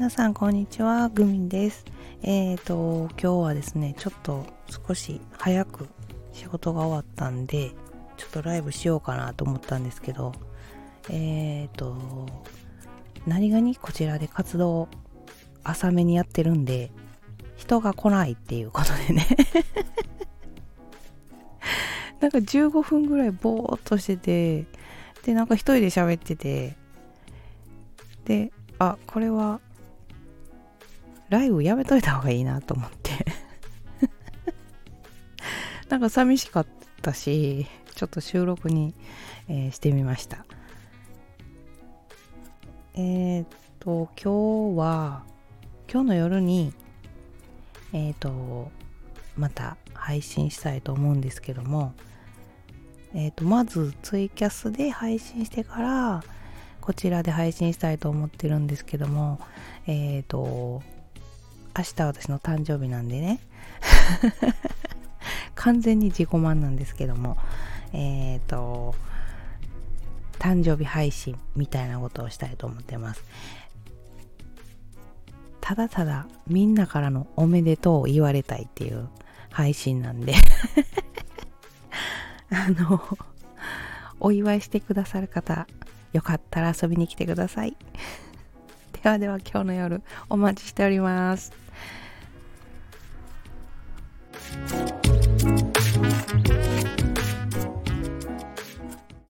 皆さんこんにちはグミンです。えーと今日はですねちょっと少し早く仕事が終わったんでちょっとライブしようかなと思ったんですけどえーと何がにこちらで活動浅めにやってるんで人が来ないっていうことでね。なんか15分ぐらいぼーっとしててでなんか一人で喋っててであこれはライブやめといた方がいいなと思って。なんか寂しかったしちょっと収録に、えー、してみました。えー、っと今日は今日の夜にえー、っとまた配信したいと思うんですけどもえー、とまずツイキャスで配信してからこちらで配信したいと思ってるんですけども、えっ、ー、と、明日私の誕生日なんでね、完全に自己満なんですけども、えっ、ー、と、誕生日配信みたいなことをしたいと思ってます。ただただみんなからのおめでとうを言われたいっていう配信なんで あの、お祝いしてくださる方よかったら遊びに来てください。ではでは今日の夜お待ちしております。